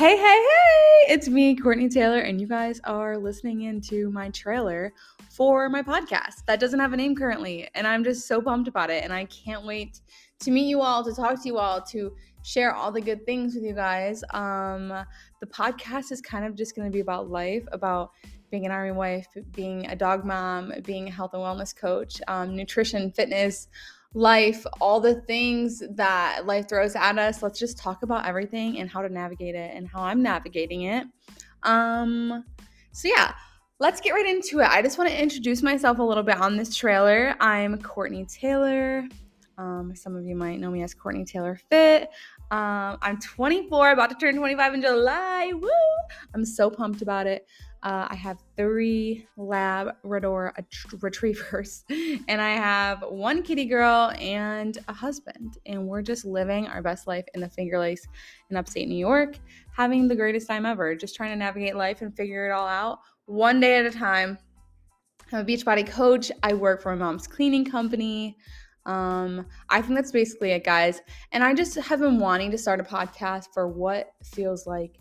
Hey, hey, hey! It's me, Courtney Taylor, and you guys are listening into my trailer for my podcast that doesn't have a name currently. And I'm just so pumped about it. And I can't wait to meet you all, to talk to you all, to share all the good things with you guys. Um, the podcast is kind of just going to be about life, about being an army wife, being a dog mom, being a health and wellness coach, um, nutrition, fitness life, all the things that life throws at us. Let's just talk about everything and how to navigate it and how I'm navigating it. Um, so yeah, let's get right into it. I just want to introduce myself a little bit on this trailer. I'm Courtney Taylor. Um, some of you might know me as Courtney Taylor Fit. Um, I'm 24, about to turn 25 in July. Woo! I'm so pumped about it. Uh, I have three Labrador retrievers, and I have one kitty girl and a husband. And we're just living our best life in the Finger Lakes in upstate New York, having the greatest time ever, just trying to navigate life and figure it all out one day at a time. I'm a Beachbody coach. I work for my mom's cleaning company. Um, I think that's basically it, guys. And I just have been wanting to start a podcast for what feels like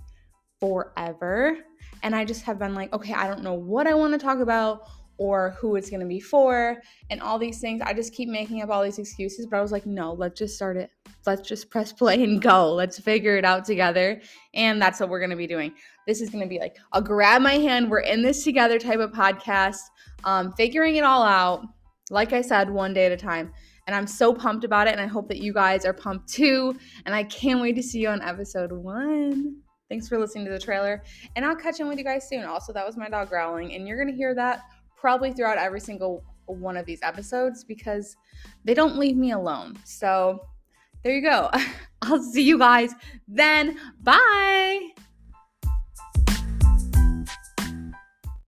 forever. And I just have been like, okay, I don't know what I want to talk about or who it's going to be for and all these things. I just keep making up all these excuses, but I was like, no, let's just start it. Let's just press play and go. Let's figure it out together. And that's what we're going to be doing. This is going to be like a grab my hand, we're in this together type of podcast, um, figuring it all out. Like I said, one day at a time. And I'm so pumped about it. And I hope that you guys are pumped too. And I can't wait to see you on episode one. Thanks for listening to the trailer. And I'll catch in with you guys soon. Also, that was my dog growling. And you're going to hear that probably throughout every single one of these episodes because they don't leave me alone. So there you go. I'll see you guys then. Bye.